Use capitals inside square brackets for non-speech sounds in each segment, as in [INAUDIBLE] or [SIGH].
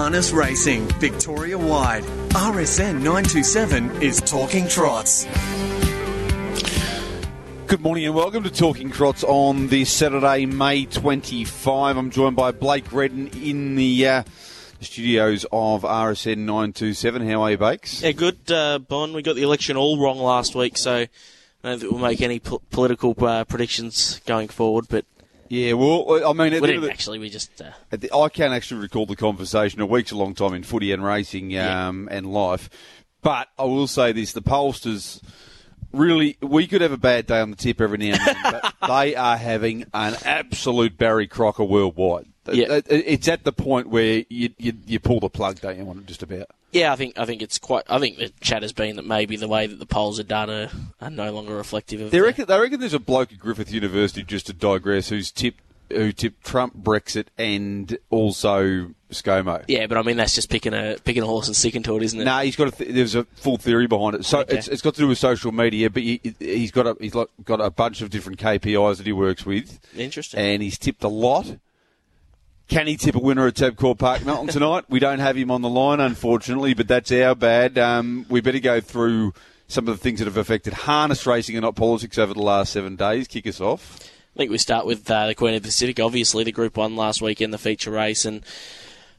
harness racing, Victoria wide. RSN 927 is Talking Trots. Good morning and welcome to Talking Trots on this Saturday, May 25. I'm joined by Blake Redden in the uh, studios of RSN 927. How are you, Bakes? Yeah, good, uh, Bon. We got the election all wrong last week, so I don't think we'll make any po- political uh, predictions going forward, but Yeah, well, I mean, we didn't the- actually. We just. Uh, At the- I can't actually recall the conversation. A week's a long time in footy and racing Yeah. um, and life. But I will say this: the pollsters really, we could have a bad day on the tip every now and then, but [LAUGHS] they are having an absolute Barry Crocker worldwide. Yeah. It- it- It's at the point where you, you, you pull the plug, don't you? Want it just about. yeah, I think I think it's quite. I think the chat has been that maybe the way that the polls are done are, are no longer reflective of. They the- reckon, they reckon there's a bloke at Griffith University, just to digress, who's tipped who tipped Trump, Brexit, and also ScoMo. yeah, but I mean that's just picking a picking a horse and sticking to it, isn't it? No, he's got a th- there's a full theory behind it. So Okay. it's, it's got to do with social media, but he, he's got a he's got a bunch of different KPIs that he works with, Interesting. and he's tipped a lot. Can he tip a winner at Tabcorp Park Melton tonight? we don't have him on the line, unfortunately, but that's our bad. Um, we better go through some of the things that have affected harness racing and not politics over the last seven days. Kick us off. I think we start with uh, the Queen of the Pacific. Obviously, the Group One last weekend, the feature race, and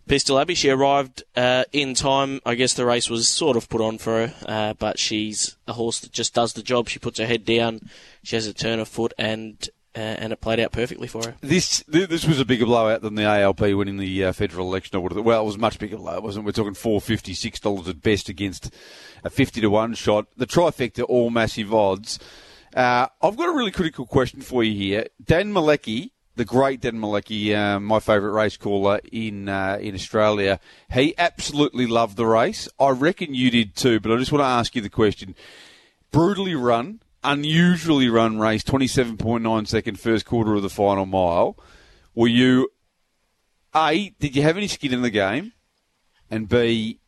Pistol Abbey. She arrived uh, in time. I guess the race was sort of put on for her, uh, but she's a horse that just does the job. She puts her head down. She has a turn of foot, and and it played out perfectly for her. This this was a bigger blowout than the ALP winning the uh, federal election. Would have, well, it was much bigger blowout, wasn't it? We're talking four fifty six dollars at best against a fifty to one shot. The trifecta, all massive odds. Uh, I've got a really critical question for you here. Dan Malecki, the great Dan Malecki, um, my favourite race caller in uh, in Australia, he absolutely loved the race. I reckon you did too. But I just want to ask you the question: brutally run, unusually run race, 27.9 second first quarter of the final mile. Were you, A, did you have any skin in the game? And B,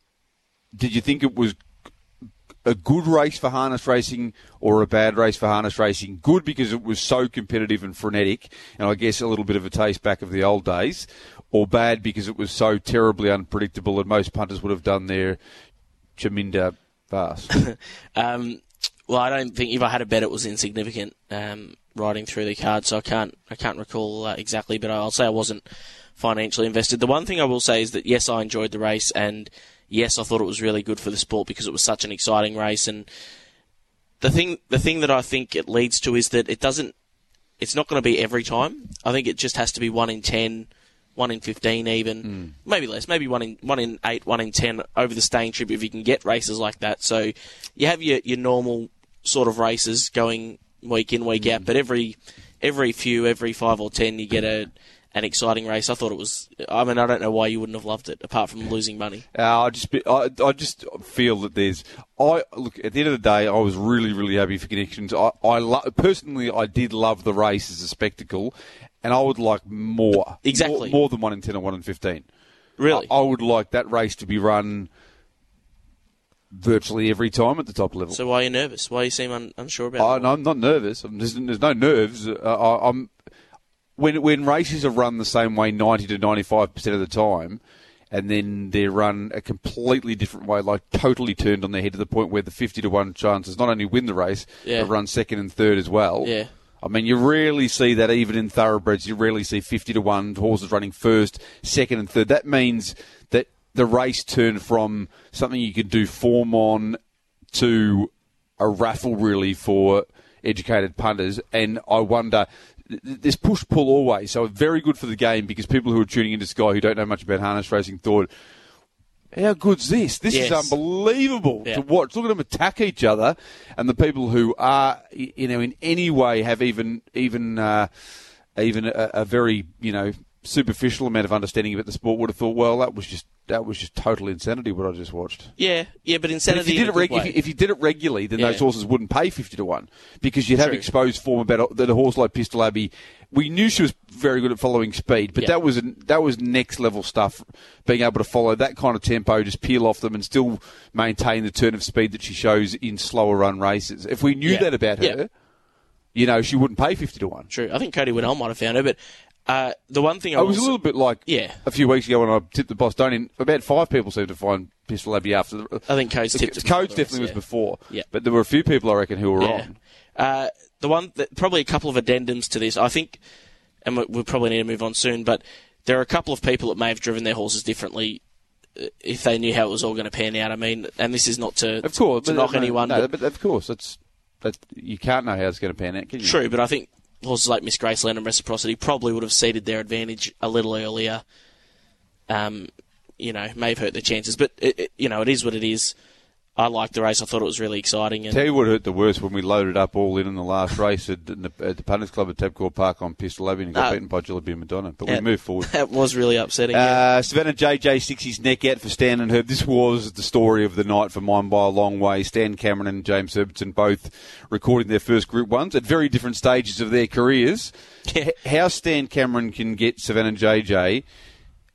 did you think it was a good race for harness racing or a bad race for harness racing? Good because it was so competitive and frenetic, and I guess a little bit of a taste back of the old days, or bad because it was so terribly unpredictable and most punters would have done their Chaminda Vaas. [LAUGHS] Um, well, I don't think if I had a bet, it was insignificant um, riding through the card, so I can't I can't recall uh, exactly, but I'll say I wasn't financially invested. The one thing I will say is that yes, I enjoyed the race, and yes, I thought it was really good for the sport because it was such an exciting race. And the thing the thing that I think it leads to is that it doesn't. It's not going to be every time. I think it just has to be one in ten. One in fifteen, even maybe less, maybe one in one in eight, one in ten over the staying trip if you can get races like that. So you have your, your normal sort of races going week in week out, but every every few, every five or ten, you get a an exciting race. I thought it was. I mean, I don't know why you wouldn't have loved it, apart from losing money. Uh, I just, be- I, I just feel that there's. I look at the end of the day. I was really, really happy for connections. I, I lo- personally, I did love the race as a spectacle, and I would like more, Exactly. more, more than one in ten or one in fifteen. Really, I, I would like that race to be run virtually every time at the top level. so why are you nervous? Why do you seem un- unsure about I, it? no, I'm not nervous. I'm, there's, there's no nerves. Uh, I, I'm when when races are run the same way ninety to ninety five percent of the time, and then they're run a completely different way, like totally turned on their head to the point where the fifty to one chances not only win the race, Yeah. but run second and third as well. Yeah. I mean, you rarely see that even in thoroughbreds. You rarely see 50 to 1 horses running first, second, and third. That means that the race turned from something you could do form on to a raffle, really, for educated punters. And I wonder. th- There's push pull always, so very good for the game because people who are tuning into Sky who don't know much about harness racing thought, how good's this? This Yes. is unbelievable Yeah. to watch. Look at them attack each other, and the people who are, you know, in any way have even even uh, even a, a very you know superficial amount of understanding about the sport would have thought, well, that was just that was just total insanity what I just watched. Yeah, yeah, but But insanity. if you did in it reg- if, you, if you did it regularly, then those horses wouldn't pay fifty to one because you'd have True. exposed form about uh, that a horse like Pistol Abbey. We knew she was very good at following speed, but Yeah. that was that was next level stuff. Being able to follow that kind of tempo, just peel off them, and still maintain the turn of speed that she shows in slower run races. If we knew Yeah. that about her, Yeah. you know, she wouldn't pay fifty to one. True. I think Cody Winnell might have found her, but Uh, the one thing I It was a little bit like Yeah. a few weeks ago when I tipped the Bostonian. About five people seemed to find Pistol Abbey after. The, I think Coates tipped it Coates before the definitely was before. Yeah. But there were a few people I reckon who were Yeah. on. Uh, the one, that, probably a couple of addendums to this. I think, and we, we probably need to move on soon. But there are a couple of people that may have driven their horses differently uh, if they knew how it was all going to pan out. I mean, and this is not to Of course, to knock no, anyone. No, but but of course, that's that. You can't know how it's going to pan out, can you? True, but I think horses like Miss Graceland and Reciprocity probably would have ceded their advantage a little earlier. Um, you know, may have hurt their chances, but it, it, you know, it is what it is. I liked the race. I thought it was really exciting, and Tell you what hurt the worst when we loaded up all in in the last race at, the, at the Punters Club at Tabcorp Park on Pistol Abbey and got Uh, beaten by Jillaby and Madonna. But yeah. we moved forward. [LAUGHS] that was really upsetting. yeah. Uh, Savannah JJ sticks his neck out for Stan and Herb. This was the story of the night for mine by a long way. Stan Cameron and James Herbertson both recording their first Group Ones at very different stages of their careers. Yeah. [LAUGHS] How Stan Cameron can get Savannah JJ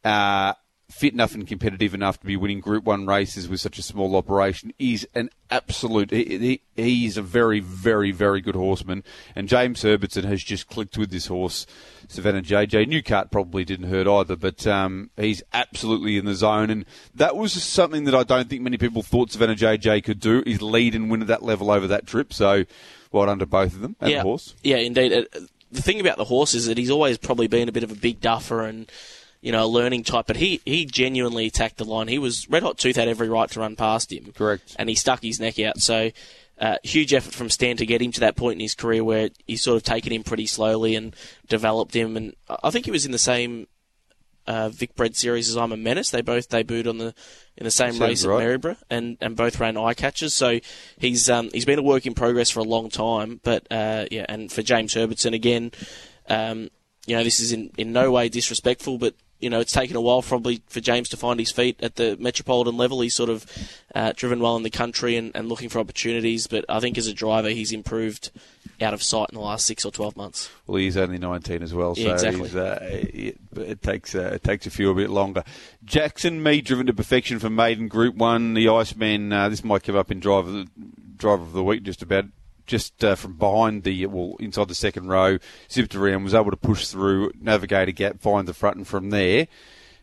uh, fit enough and competitive enough to be winning Group One races with such a small operation is an absolute. He, he, he's a very, very, very good horseman, and James Herbertson has just clicked with this horse, Savannah JJ. Newcart probably didn't hurt either, but um, he's absolutely in the zone, and that was something that I don't think many people thought Savannah JJ could do. Is lead and win at that level over that trip. So, well done to both of them and yeah, the horse. Yeah, indeed. Uh, The thing about the horse is that he's always probably been a bit of a big duffer and you know a learning type, but he he genuinely attacked the line. He was red hot tooth had every right to run past him. Correct. and he stuck his neck out. So. Uh, huge effort from Stan to get him to that point in his career where he's sort of taken him pretty slowly and developed him. And I think he was in the same uh, Vic Bred series as I'm a Menace. They both debuted on the in the same Sounds race right. at Maryborough, and, and both ran eye catches. So he's um, he's been a work in progress for a long time. But uh, yeah, and for James Herbertson again, um, you know, this is in, in no way disrespectful, but you know, it's taken a while probably for James to find his feet at the metropolitan level. He's sort of uh, driven well in the country and, and looking for opportunities. But I think as a driver, he's improved out of sight in the last six or twelve months. Well, he's only 19 as well, so Yeah, exactly. uh, it, it takes uh, it takes a few a bit longer. Jackson Me driven to perfection for maiden Group One. The Iceman. Uh, this might come up in driver driver of the week just about. Just uh, from behind the well inside the second row, zipped around, was able to push through, navigate a gap, find the front, and from there.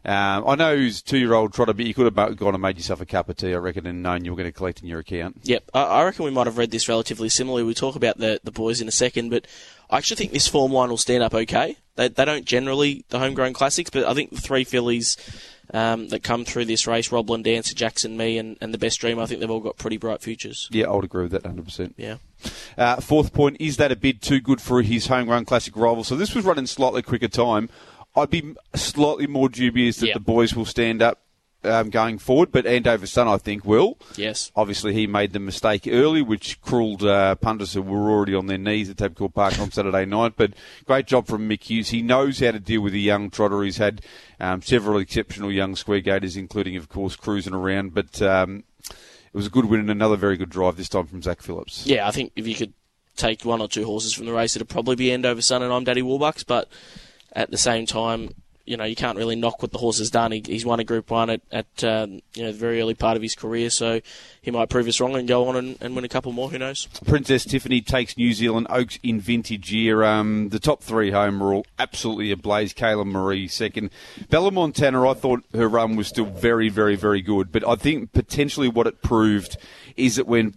Um, I know he's two year old trotter, but you could have gone and made yourself a cup of tea, I reckon, and known you were going to collect in your account. Yep, I, I reckon we might have read this relatively similarly. We'll talk about the, the boys in a second, but I actually think this form line will stand up okay. They, they don't generally, the homegrown classics, but I think the three fillies um, that come through this race, Roblin, Dancer, Jackson, Me, and, and the Best Dream, I think they've all got pretty bright futures. Yeah, I would agree with that 100%. Yeah. Uh, fourth point, is that a bid too good for his homegrown classic rival? So this was running slightly quicker time. I'd be slightly more dubious that Yeah. the boys will stand up um, going forward, but Andover Sun, I think, will. Yes. Obviously, he made the mistake early, which cruelled uh, punters who were already on their knees at Tabcorp Park on Saturday [LAUGHS] night. But great job from Mick Hughes. He knows how to deal with a young trotter. He's had um, several exceptional young square gators, including, of course, cruising around. But um, it was a good win and another very good drive this time from Zach Phillips. Yeah, I think if you could take one or two horses from the race, it'd probably be Andover Sun and I'm Daddy Warbucks, but at the same time, you know, you can't really knock what the horse has done. He, he's won a Group One at, at um, you know the very early part of his career, so he might prove us wrong and go on and, and win a couple more. Who knows? Princess Tiffany takes New Zealand Oaks in vintage year. Um, the top three home are all absolutely ablaze. Kayla Marie second. Belle of Montana, I thought her run was still very, very, very good. But I think potentially what it proved is that when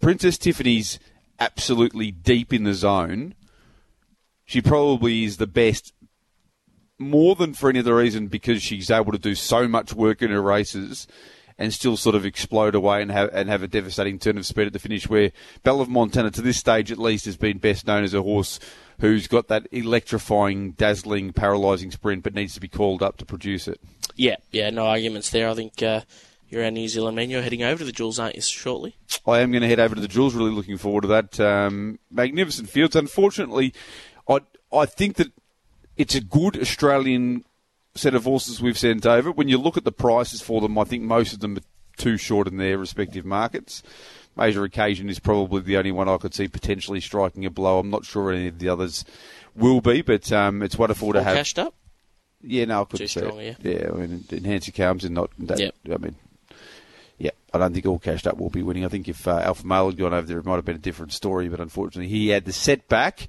Princess Tiffany's absolutely deep in the zone, she probably is the best. More than for any other reason, because she's able to do so much work in her races and still sort of explode away and have and have a devastating turn of speed at the finish. Where Belle of Montana, to this stage at least, has been best known as a horse who's got that electrifying, dazzling, paralysing sprint, but needs to be called up to produce it. Yeah, yeah, no arguments there. I think uh, you're our New Zealand man. You're heading over to the Jewels, aren't you, shortly? I am going to head over to the Jewels. Really looking forward to that. Um, magnificent fields. Unfortunately, I I think that it's a good Australian set of horses we've sent over. When you look at the prices for them, I think most of them are too short in their respective markets. Major Occasion is probably the only one I could see potentially striking a blow. I'm not sure any of the others will be, but um, it's wonderful to All have. cashed up. Yeah, no, I couldn't Too see strong, it. Yeah, I mean, Enhance Your Calm's and not that. Yep. I mean, yeah, I don't think all cashed up will be winning. I think if uh, Alpha Male had gone over there, it might have been a different story. But unfortunately, he had the setback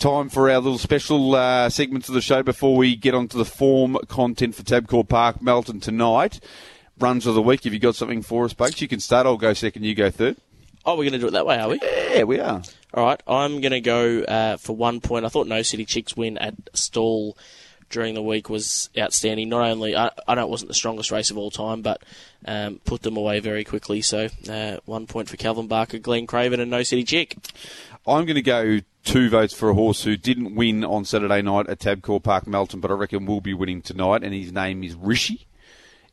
time for our little special uh, segments of the show before we get on to the form content for Tabcorp Park Melton tonight. Runs of the week. Have you got something for us, Bakes? You can start. I'll go second. You go third. Oh, we're going to do it that way, are we? Yeah, we are. All right, I'm going to go uh, for one point. I thought No City Chicks win at Stawell during the week was outstanding. Not only I, I know it wasn't the strongest race of all time, but um, put them away very quickly. So uh, one point for Calvin Barker, Glenn Craven, and No City Chick. I'm going to go two votes for a horse who didn't win on Saturday night at Tabcorp Park Melton, but I reckon will be winning tonight, and his name is Rishi.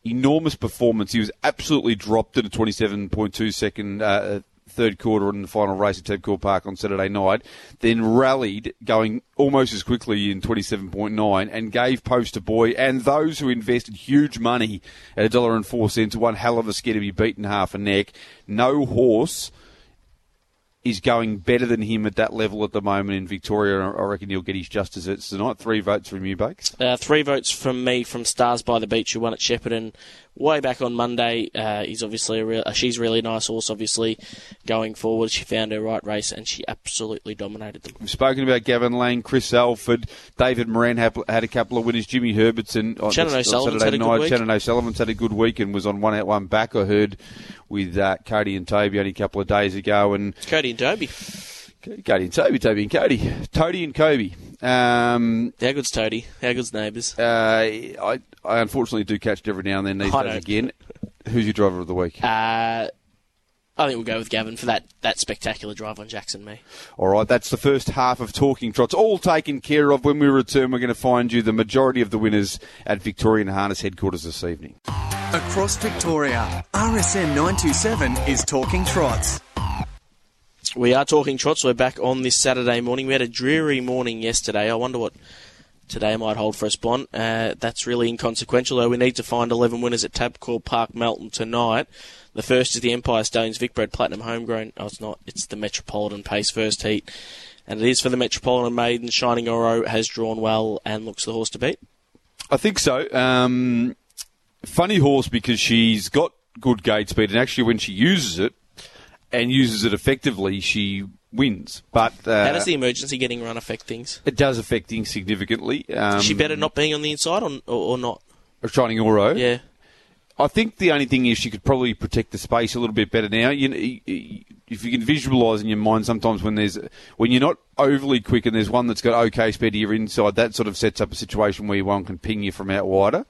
Enormous performance. He was absolutely dropped at a 27.2 second uh, third quarter in the final race at Tabcorp Park on Saturday night, then rallied, going almost as quickly in 27.9, and gave Poster Boy and those who invested huge money at a dollar and four cents one hell of a scare to be beaten half a neck. No horse is going better than him at that level at the moment in Victoria. I reckon he'll get his just desserts tonight. Three votes from you, Bakes. Uh, three votes from me from Stars by the Beach, who won at Shepparton way back on Monday. Uh, he's obviously a real, uh, she's really nice horse. Obviously, going forward, she found her right race and she absolutely dominated them. We've spoken about Gavin Lang, Chris Alford, David Moran had, had a couple of winners. Jimmy Herbertson on, Shannon on O'Sullivan's Saturday had a night. Shannon O'Sullivan's had a good week and was on one out, one back. I heard with uh, Cody and Toby only a couple of days ago, and Cody and Toby. Cody and Toby, Toby and Cody, Toady and Kobe. Um, How good's Toady? How good's neighbours? uh, I, I unfortunately do catch it every now and then these I days don't. again. Who's your driver of the week? Uh, I think we'll go with Gavin for that, that spectacular drive on Jackson Me. All right, that's the first half of Talking Trots, all taken care of. When we return, we're going to find you the majority of the winners at Victorian Harness headquarters this evening. Across Victoria, RSN 927 is Talking Trots. We are talking trots. We're back on this Saturday morning. We had a dreary morning yesterday. I wonder what today might hold for us, Bond. Uh, that's really inconsequential, though. We need to find 11 winners at Tabcorp Park Melton tonight. The first is the Empire Stallions Vicbred Platinum Homegrown. Oh, it's not. It's the Metropolitan Pace first heat. And it is for the Metropolitan Maiden. Shining Oro has drawn well and looks the horse to beat. I think so. Um, funny horse because she's got good gate speed, and actually, when she uses it and uses it effectively, she wins. But uh, How does the emergency getting run affect things? it does affect things significantly. Um, Is she better not being on the inside or, or, or not? Shining Oro. Yeah. I think the only thing is she could probably protect the space a little bit better now. You if you can visualise in your mind, sometimes when there's when you're not overly quick and there's one that's got okay speed to your inside, that sort of sets up a situation where one can ping you from out wider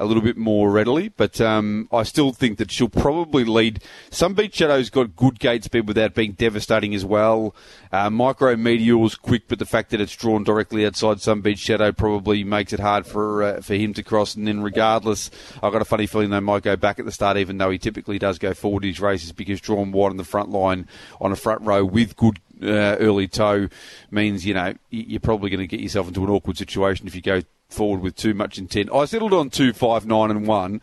a little bit more readily. But um, I still think that she'll probably lead. Some Beach Shadow's got good gate speed without being devastating as well. Uh, Micro Meteor's quick, but the fact that it's drawn directly outside Some Beach Shadow probably makes it hard for uh, for him to cross. And then regardless, I've got a funny feeling they might go back at the start, even though he typically does go forward in his races because drawn wide on the front line on a front row with good uh, early toe means you know you're probably going to get yourself into an awkward situation if you go forward with too much intent. I settled on two, five, nine, and one.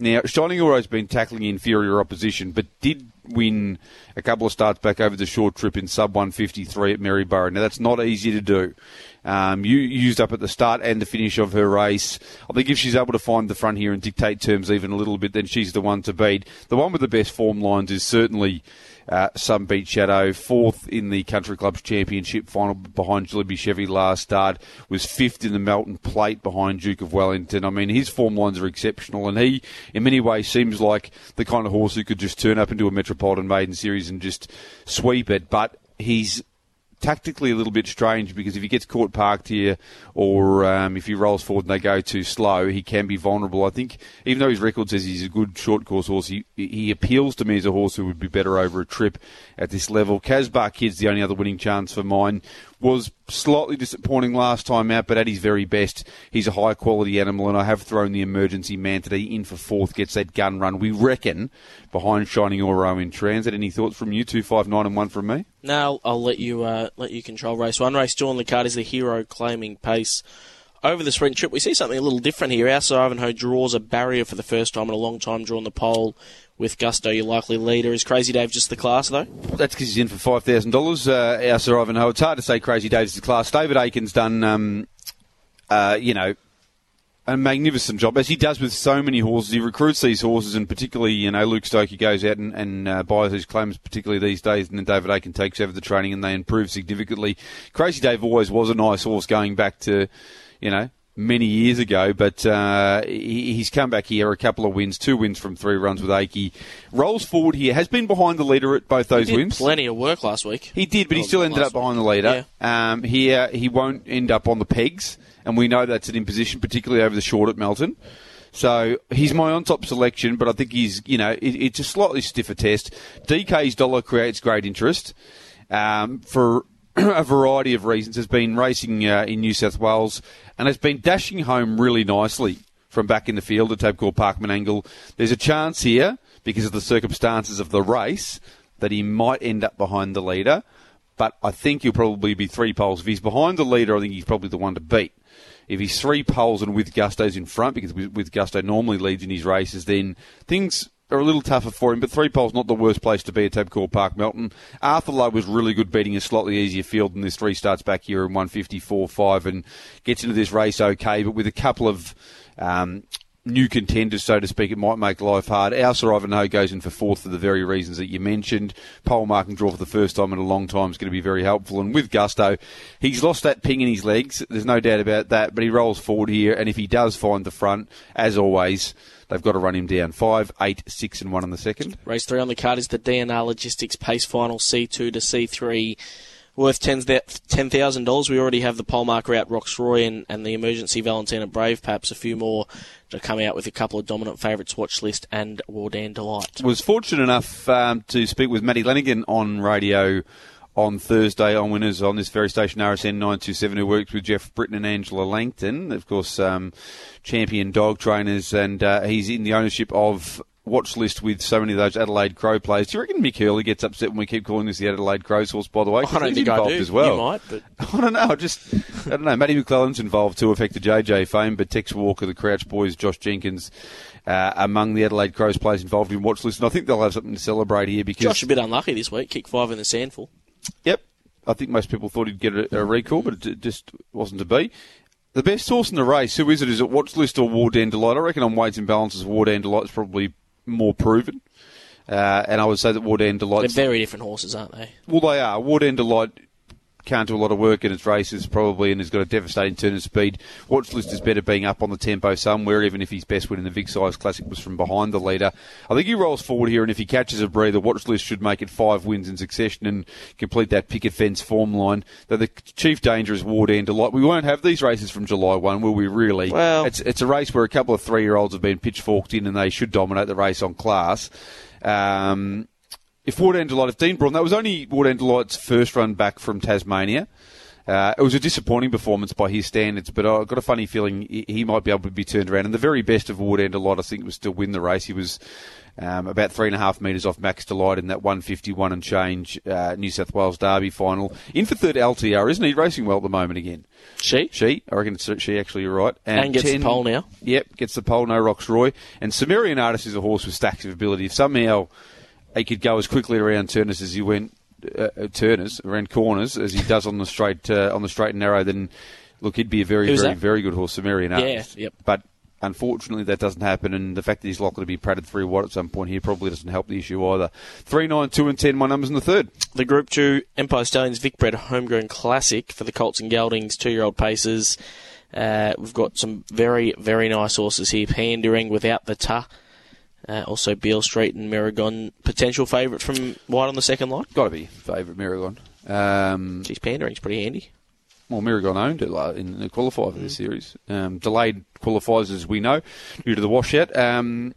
Now, Shining Oro's been tackling inferior opposition, but did win a couple of starts back over the short trip in sub 153 at Maryborough. Now, that's not easy to do. Um, you used up at the start and the finish of her race. I think if she's able to find the front here and dictate terms even a little bit, then she's the one to beat. The one with the best form lines is certainly uh, Some Beach Shadow, fourth in the Country Clubs Championship final behind Jalebi Chevy last start, was fifth in the Melton Plate behind Duke of Wellington. I mean, his form lines are exceptional, and he, in many ways, seems like the kind of horse who could just turn up into a Metropolitan Maiden Series and just sweep it, but he's tactically a little bit strange because if he gets caught parked here or um, if he rolls forward and they go too slow, he can be vulnerable. I think even though his record says he's a good short course horse, he, he appeals to me as a horse who would be better over a trip at this level. Casbar Kid's the only other winning chance for mine. Was slightly disappointing last time out, but at his very best, he's a high quality animal, and I have thrown the emergency man today in for fourth, gets that gun run. We reckon behind Shining Oro in transit. Any thoughts from you? Two five nine and one from me. Now I'll let you uh, let you control race one. Race two on the card is the hero claiming pace. Over the sprint trip, we see something a little different here. Our Sir Ivanhoe draws a barrier for the first time in a long time, drawing the pole with Gusto, your likely leader. Is Crazy Dave just the class, though? That's because he's in for five thousand dollars. Uh, our Sir Ivanhoe. It's hard to say Crazy Dave's the class. David Aiken's done, um, uh, you know, a magnificent job, as he does with so many horses. He recruits these horses, and particularly, you know, Luke Stokey goes out and, and uh, buys these claims, particularly these days, and then David Aiken takes over the training, and they improve significantly. Crazy Dave always was a nice horse going back to, you know, many years ago, but uh, he, he's come back here, a couple of wins, two wins from three runs with Akey. Rolls forward here, has been behind the leader at both those He did wins. plenty of work last week. He did, but he still ended up behind the leader. Um, here, he won't end up on the pegs, and we know that's an imposition, particularly over the short at Melton. So he's my on-top selection, but I think he's, you know, it, it's a slightly stiffer test. DK's dollar creates great interest um, for [CLEARS THROAT] a variety of reasons. Has been racing uh, in New South Wales and has been dashing home really nicely from back in the field at Tabcorp Park Menangle. There's a chance here, because of the circumstances of the race, that he might end up behind the leader. But I think he'll probably be three poles. If he's behind the leader, I think he's probably the one to beat. If he's three poles and with Gusto's in front, because with, with Gusto normally leads in his races, then things are a little tougher for him. But three poles not the worst place to be at Tabcorp Park, Melton. Arthur Lowe was really good beating a slightly easier field than this three starts back here in 154.5 and gets into this race okay, but with a couple of um, new contenders, so to speak, it might make life hard. Our Sir Ivanhoe goes in for fourth for the very reasons that you mentioned. Pole marking draw for the first time in a long time is going to be very helpful. And with Gusto, he's lost that ping in his legs. There's no doubt about that. But he rolls forward here, and if he does find the front, as always, they've got to run him down. Five, eight, six, and one in the second. Race three on the card is the DNR Logistics Pace Final C2 to C3, worth ten thousand dollars. We already have the pole marker out, Roxroy, and, and the emergency Valentina Brave. Perhaps a few more to come out with a couple of dominant favourites, Watch List and Wardan Delight. was fortunate enough um, to speak with Matty Lanigan on radio on Thursday on Winners on this very station, RSN 927, who works with Jeff Britton and Angela Langton, of course, um, champion dog trainers, and uh, he's in the ownership of watch list with so many of those Adelaide Crow players. Do you reckon Mick Hurley gets upset when we keep calling this the Adelaide Crows horse, by the way? I don't think I do. as well. You might, but [LAUGHS] I don't know. I Just I don't know. Matty McClellan's involved too, affected JJ fame, but Tex Walker, the Crouch Boys, Josh Jenkins, uh, among the Adelaide Crows players involved in watch list, and I think they'll have something to celebrate here because Josh a bit unlucky this week. Kick five in the SANFL. Yep. I think most people thought he'd get a, a recall, but it just wasn't to be. The best horse in the race, who is it? Is it Watch List or War Delight? I reckon on weights and balances, War Delight's probably more proven. Uh, and I would say that War They're very different horses, aren't they? well, they are. War Delight can't do a lot of work in its races, probably, and has got a devastating turn of speed. Watch List is better being up on the tempo somewhere, even if his best win in the Vic Size Classic was from behind the leader. I think he rolls forward here, and if he catches a breather, Watch List should make it five wins in succession and complete that picket fence form line. Though the chief danger is War Delight. We won't have these races from July 1, will we, really? Well- it's, it's a race where a couple of three year olds have been pitchforked in, and they should dominate the race on class. Um, if Warden Delight, if Dean Braun, that was only Warden Delight's first run back from Tasmania. Uh, it was a disappointing performance by his standards, but I've got a funny feeling he, might be able to be turned around. And the very best of Warden Delight, I think, was to win the race. He was um, about three and a half metres off Max Delight in that 151 and change uh, New South Wales Derby final. In for third LTR, isn't he? Racing well at the moment again. She She, I reckon it's she actually, you're right. and gets the pole now. Yep, gets the pole, no rocks Roy. And Sumerian Artist is a horse with stacks of ability. If somehow he could go as quickly around Turners as he went uh, uh, Turners around corners as he does on the straight uh, on the straight and narrow, then look, he'd be a very Who's very that? very good horse, Sumerian Artist. yep. But unfortunately, that doesn't happen, and the fact that he's likely to be pratted three wide at some point here probably doesn't help the issue either. Three, nine, two, and ten. My numbers in the third. The Group 2 Empire Stallions Vic Bred Homegrown Classic for the Colts and Geldings two year old paces. Uh, we've got some very, very nice horses here. Pandering without the ta. Uh, also, Beale Street and Miragon, potential favourite from White on the second line. Got to be favourite Miragon. Um, Geez, Pandering's pretty handy. well, Miragon owned it in the qualifier for this series. Um, delayed qualifiers, as we know, due to the washout. Um,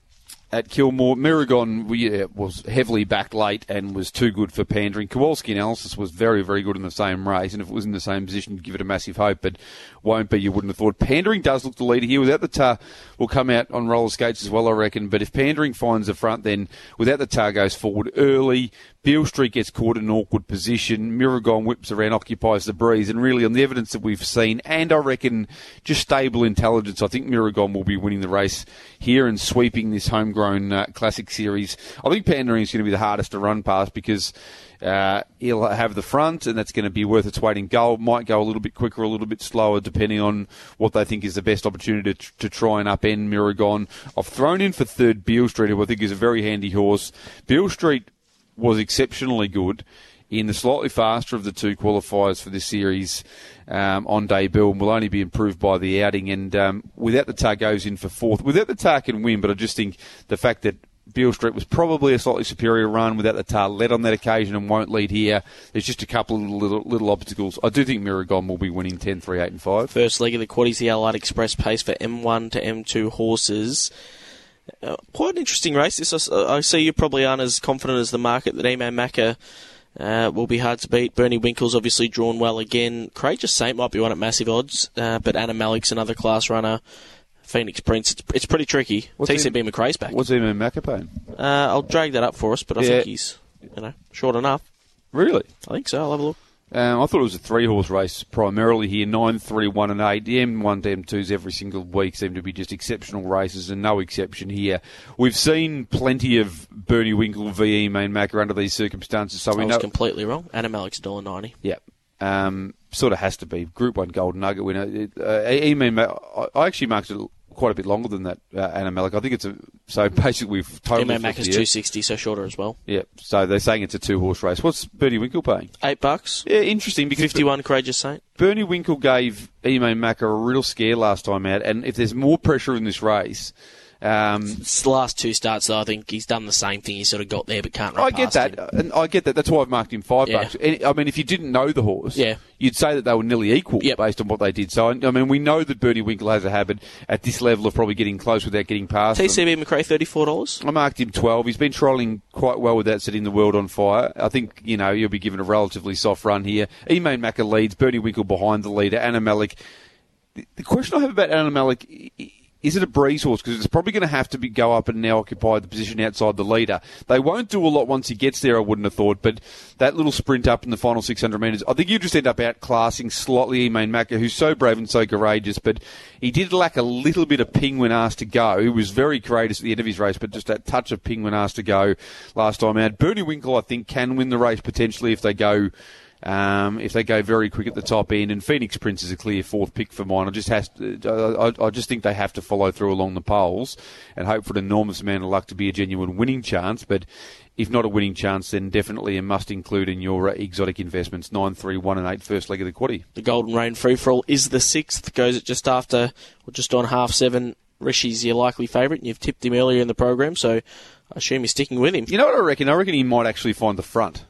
at Kilmore, Miragon we, uh, was heavily backed late and was too good for pandering. Kowalski analysis was very, very good in the same race, and if it was in the same position, you'd give it a massive hope, but won't be, you wouldn't have thought. Pandering does look the leader here. Without the tar, will come out on roller skates as well, I reckon, but if Pandering finds the front, then without the tar goes forward early, Beale Street gets caught in an awkward position. Miragon whips around, occupies the breeze, and really on the evidence that we've seen, and I reckon just stable intelligence, I think Miragon will be winning the race here and sweeping this homegrown uh, classic series. I think Pandering is going to be the hardest to run past because uh, he'll have the front, and that's going to be worth its weight in gold. Might go a little bit quicker, a little bit slower, depending on what they think is the best opportunity to, to try and upend Miragon. I've thrown in for third Beale Street, who I think is a very handy horse. Beale Street was exceptionally good in the slightly faster of the two qualifiers for this series um, on debut and will only be improved by the outing. And um, without the tar goes in for fourth. Without the tar can win, but I just think the fact that Beale Street was probably a slightly superior run without the tar led on that occasion and won't lead here. There's just a couple of little, little obstacles. I do think Miragon will be winning 10, 3, 8 and 5. First leg of the quaddies, the Allied Express pace for M1 to M2 horses. Uh, quite an interesting race. This I, I, see you probably aren't as confident as the market that Emo Macca uh, will be hard to beat. Bernie Winkle's obviously drawn well again. Courageous Saint might be one at massive odds, uh, but Anna Malik's another class runner. Phoenix Prince. It's, it's pretty tricky. What's TCB he, McRae's back. What's Emo Macca paying? Uh, I'll drag that up for us, but I yeah. think he's you know short enough. Really? I think so. I'll have a look. Um, I thought it was a three horse race primarily here 9, 3, 1 and 8. The M1 to M2s every single week seem to be just exceptional races and no exception here. We've seen plenty of Bernie Winkle VE main Macca under these circumstances. So I we was know- completely wrong. Adam Alex $1.90. Yep. Um, sort of has to be. Group 1 Golden Nugget winner. Uh, I actually marked it quite a bit longer than that, uh, Anna Malik. I think it's a so [LAUGHS] basically we've totally. Yeah, Mac is two sixty, so shorter as well. Yeah, so they're saying it's a two horse race. What's Bernie Winkle paying? Eight bucks. Yeah, interesting because fifty one Courageous Saint. Bernie Winkle gave Emo Mac a real scare last time out, and if there's more pressure in this race, um, last two starts, though, I think he's done the same thing. He sort of got there, but can't. I get that, him. and I get that. That's why I've marked him five yeah. bucks. I mean, if you didn't know the horse, yeah. you'd say that they were nearly equal yep. based on what they did. So, I mean, we know that Bernie Winkle has a habit at this level of probably getting close without getting past. TCB. McRae, thirty-four dollars. I marked him twelve. He's been trolling quite well without setting the world on fire. I think you know he'll be given a relatively soft run here. Emain Macca leads. Bernie Winkle behind the leader. Anna Malik. The question I have about Anna Malik is it a breeze horse? Because it's probably going to have to be, go up and now occupy the position outside the leader. They won't do a lot once he gets there, I wouldn't have thought, but that little sprint up in the final 600 metres, I think you just end up outclassing slightly Emain Macca, who's so brave and so courageous, but he did lack a little bit of ping when asked to go. He was very courageous at the end of his race, but just that touch of ping when asked to go last time out. Bernie Winkle, I think, can win the race potentially if they go um, if they go very quick at the top end, and Phoenix Prince is a clear fourth pick for mine. I just has to, I, I, just think they have to follow through along the poles and hope for an enormous amount of luck to be a genuine winning chance. But if not a winning chance, then definitely a must include in your uh, exotic investments. Nine, three, one, and eight, first leg of the quaddy. The Golden Rain free for all is the sixth. Goes at just after or just on half seven. Rishi's your likely favourite, and you've tipped him earlier in the program, so I assume you're sticking with him. You know what I reckon? I reckon he might actually find the front.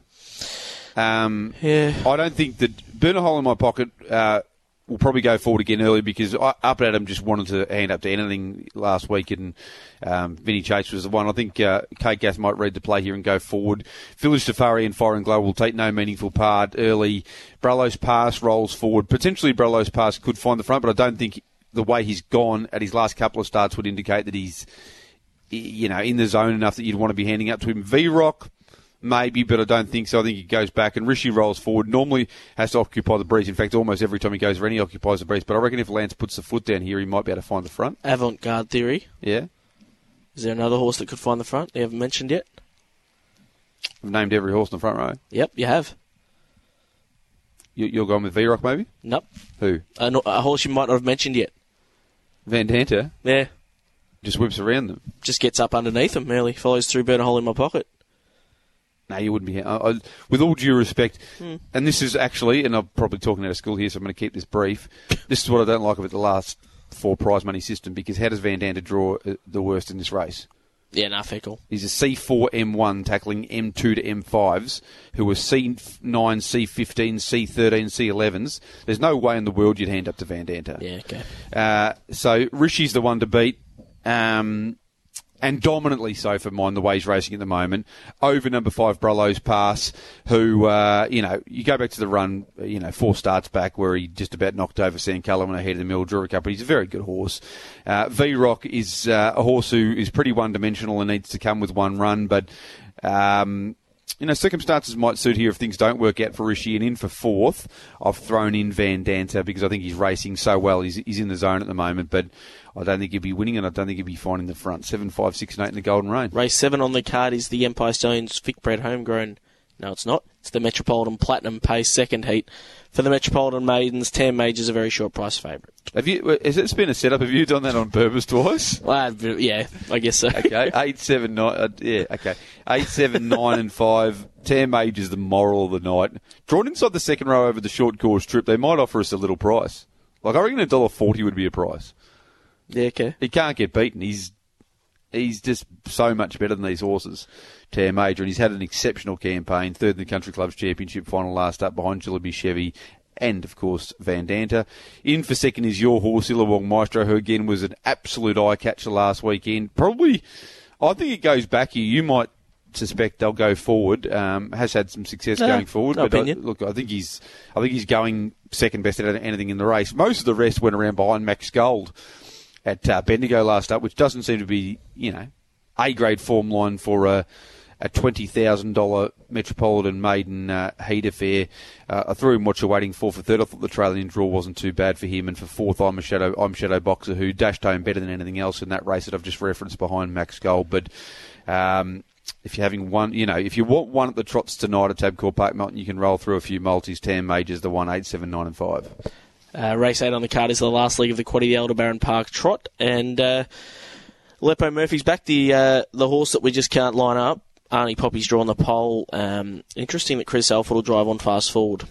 Um, yeah. I don't think that burn a hole in my pocket. Uh, will probably go forward again early because I, Up Adam just wanted to hand up to anything last week, and um, Vinny Chase was the one. I think uh, Kate Gath might read the play here and go forward. Village Safari and Foreign Glow will take no meaningful part early. Brello's pass rolls forward. Potentially Brello's pass could find the front, but I don't think the way he's gone at his last couple of starts would indicate that he's you know in the zone enough that you'd want to be handing up to him. V Rock Maybe, but I don't think so. I think he goes back and Rishi rolls forward. Normally has to occupy the breeze. In fact, almost every time he goes around, he occupies the breeze. But I reckon if Lance puts the foot down here, he might be able to find the front. Avant garde theory. Yeah. Is there another horse that could find the front? You haven't mentioned yet. I've named every horse in the front row. Yep, you have. You, are going with V Rock, maybe? Nope. Who? Uh, a, a, horse you might not have mentioned yet. Vandanta. Yeah. Just whips around them. Just gets up underneath them, merely follows through, burn a hole in my pocket. No, you wouldn't be. I, I, with all due respect, mm. and this is actually, and I'm probably talking out of school here, so I'm going to keep this brief. [LAUGHS] This is what I don't like about the last four prize money system because how does Vandanta draw uh, the worst in this race? Yeah, nah, fickle. He's a C4 M1 tackling M2 to M5s who are C9, C15, C13, C11s. There's no way in the world you'd hand up to Vandanta. Yeah, okay. Uh, so Rishi's the one to beat. Um, and dominantly so for mine, the way he's racing at the moment, over number five, Brello's Pass, who, uh, you know, you go back to the run, you know, four starts back where he just about knocked over San Cullen ahead of the mill, drew a couple. He's a very good horse. Uh, V Rock is uh, a horse who is pretty one dimensional and needs to come with one run, but. Um, you know, circumstances might suit here if things don't work out for Rishi. And in for fourth, I've thrown in Van Danta because I think he's racing so well. He's, he's in the zone at the moment, but I don't think he'll be winning, and I don't think he'll be finding the front. Seven, five, six, and eight in the Golden Rain. Race seven on the card is the Empire Stallions Vic Bred Homegrown. No, it's not. It's the Metropolitan Platinum Pace second heat. For the Metropolitan Maidens, Tam Major's a very short price favourite. Have you? Has it been a setup? Have you done that on purpose twice? [LAUGHS] Well, yeah, I guess so. okay, [LAUGHS] eight, seven, nine. Uh, yeah, okay, eight, seven, nine, and five. Tam Major's the moral of the night. Drawn inside the second row over the short course trip, they might offer us a little price. Like I reckon a dollar forty would be a price. Yeah, okay. He can't get beaten. He's he's just so much better than these horses. Tam Major, and he's had an exceptional campaign. Third in the Country Clubs Championship final last up behind Jillaby Chevy and, of course, Van Danta. In for second is your horse, Illawong Maestro, who again was an absolute eye catcher last weekend. Probably, I think it goes back here. You might suspect they'll go forward. Um, has had some success No, going forward, no but I, opinion. look, I think he's, I think he's going second best at anything in the race. Most of the rest went around behind Max Gold at uh, Bendigo last up, which doesn't seem to be, you know, a grade form line for a, a twenty thousand dollar Metropolitan Maiden uh, heat affair. Uh, I threw him what you're waiting for for third. I thought the trailing draw wasn't too bad for him, and for fourth, I'm a shadow. I'm Shadow Boxer who dashed home better than anything else in that race that I've just referenced behind Max Gold. But um, if you're having one, you know, if you want one at the trots tonight at Tabcorp Park Melton, you can roll through a few multis. Tam Majors, the one eight, seven, nine, and five. Uh, race 8 on the card is the last leg of the Quaddy the Park Trot. And uh, Lepo Murphy's back, the uh, the horse that we just can't line up. Arnie Poppy's drawn the pole. Um, interesting that Chris Alford will drive on fast forward.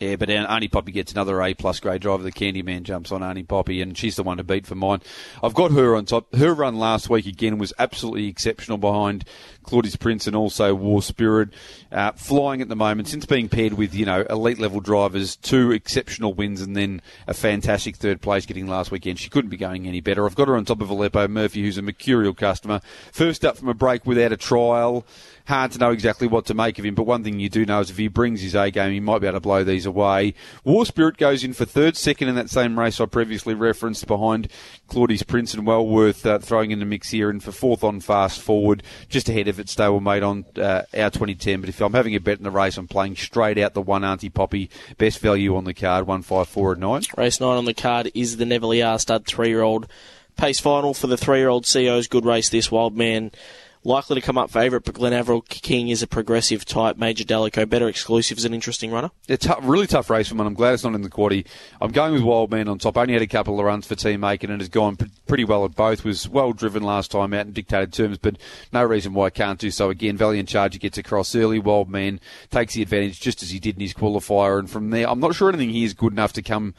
Yeah, but Arnie Poppy gets another A plus grade driver. The Candyman jumps on Arnie Poppy, and she's the one to beat for mine. I've got her on top. Her run last week again was absolutely exceptional behind Claudius Prince and also War Spirit. Uh, flying at the moment since being paired with you know elite level drivers, two exceptional wins, and then a fantastic third place getting last weekend. She couldn't be going any better. I've got her on top of Aleppo Murphy, who's a mercurial customer. First up from a break without a trial hard to know exactly what to make of him, but one thing you do know is if he brings his A game, he might be able to blow these away. War Spirit goes in for third, second in that same race I previously referenced behind Claudius Prince and well worth uh, throwing in the mix here, and for fourth on fast forward, just ahead of its stablemate on uh, our 2010. But if I'm having a bet in the race, I'm playing straight out the one Auntie Poppy, best value on the card, one five four and nine. Race 9 on the card is the Nevele R Stud three year old pace final for the three year old CEO's good race. This wild man likely to come up favourite, but Glen Averill King is a progressive type. Major Delico, better exclusive, is an interesting runner. It's a really tough race for him, I'm glad it's not in the quaddy. I'm going with Wild Man on top. Only had a couple of runs for Team Aiken and has gone p- pretty well at both. Was well driven last time out in dictated terms, but no reason why I can't do so again. Valiant Charger gets across early. Wild Man takes the advantage just as he did in his qualifier, and from there, I'm not sure anything here is good enough to come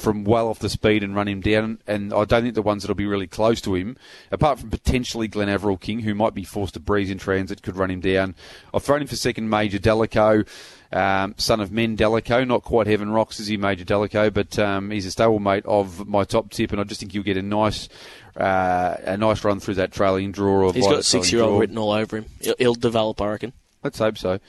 from well off the speed and run him down. And I don't think the ones that'll be really close to him, apart from potentially Glen Averill King, who might be forced to breeze in transit, could run him down. I've thrown him for second, Major Delico. Um, son of Men Delico, not quite Heaven Rocks is he, Major Delico, but um, he's a stablemate of my top tip, and I just think you'll get a nice, uh, a nice run through that trailing draw. Of He's got six-year-old written all over him. He'll, he'll develop, I reckon. Let's hope so.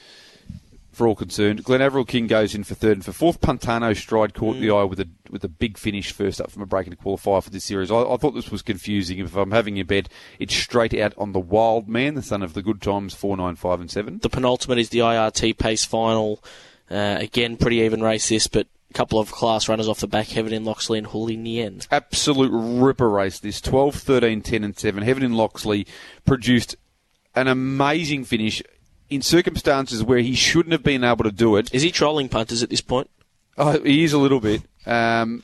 For all concerned, Glen Averill King goes in for third and for fourth. Pantano Stride caught the eye with a with a big finish first up from a break into qualifier for this series. I, I thought this was confusing. If I'm having a bet, it's straight out on the Wild Man, the son of the Good Times, four nine five and seven. The penultimate is the IRT pace final. Uh, again, pretty even race this, but a couple of class runners off the back, Heaven in Loxley and Hooli Nien. Absolute ripper race. This 12, 13, 10 and seven. Heaven in Loxley produced an amazing finish in circumstances where he shouldn't have been able to do it. Is he trolling punters at this point? Oh, he is a little bit. Um,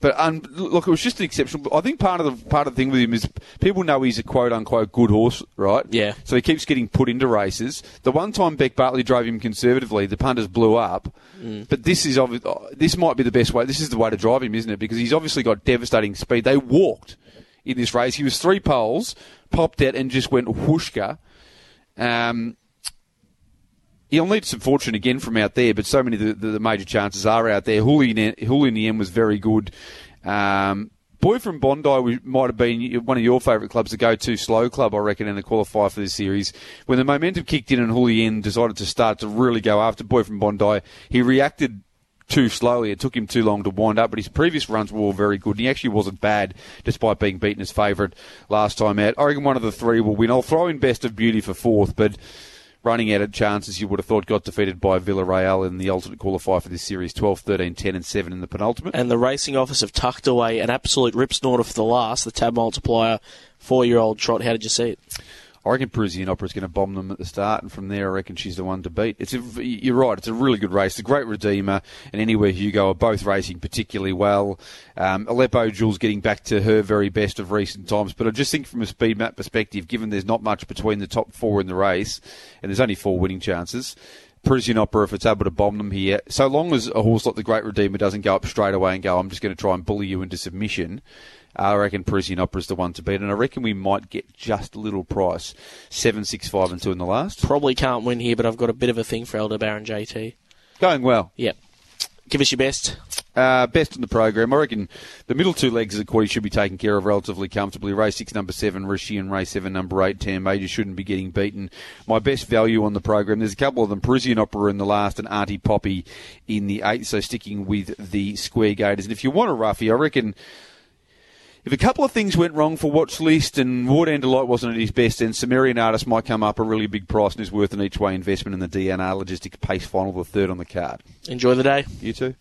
but un- look, it was just an exceptional. I think part of the part of the thing with him is people know he's a quote unquote good horse, right? Yeah. So he keeps getting put into races. The one time Beck Bartley drove him conservatively, the punters blew up. But this is obvi- uh, this might be the best way. This is the way to drive him, isn't it? Because he's obviously got devastating speed. They walked in this race. He was three poles, popped out, and just went whooshka. Um, He'll need some fortune again from out there, but so many of the, the, major chances are out there. Hooli in the end was very good. Um, Boy from Bondi might have been one of your favourite clubs, the go-to slow club, I reckon, in the qualifier for this series. When the momentum kicked in and Hoolien decided to start to really go after Boy from Bondi, he reacted too slowly. It took him too long to wind up, but his previous runs were all very good. And he actually wasn't bad, despite being beaten as favourite last time out. I reckon one of the three will win. I'll throw in Best of Beauty for fourth, but running out of chances, you would have thought got defeated by Villarreal in the alternate qualifier for this series 12, 13, 10, and 7 in the penultimate. And the racing office have tucked away an absolute rip snorter for the last, the tab multiplier, four year old trot. How did you see it? I reckon Parisian Opera is going to bomb them at the start, and from there, I reckon she's the one to beat. It's a, you're right. It's a really good race. The Great Redeemer and Anywhere Hugo are both racing particularly well. Um, Aleppo Jules getting back to her very best of recent times, but I just think from a speed map perspective, given there's not much between the top four in the race, and there's only four winning chances. Parisian Opera, if it's able to bomb them here, so long as a horse like the Great Redeemer doesn't go up straight away and go, I'm just going to try and bully you into submission, I reckon Parisian Opera is the one to beat, and I reckon we might get just a little price. Seven, six, five, and two in the last. Probably can't win here, but I've got a bit of a thing for Aldebaran JT. Going well. Yep. Give us your best. Uh, best in the program. I reckon the middle two legs of the quaddy should be taken care of relatively comfortably. Race six, number seven, Rishi, and race seven, number eight, Tam Major shouldn't be getting beaten. My best value on the program. There's a couple of them. Parisian Opera in the last, and Auntie Poppy in the eighth. So sticking with the square gators. And if you want a roughie, I reckon if a couple of things went wrong for Watch List and Ward Delight wasn't at his best, then Sumerian Artist might come up a really big price and is worth an each way investment in the DNR Logistics Pace Final, the third on the card. Enjoy the day. You too.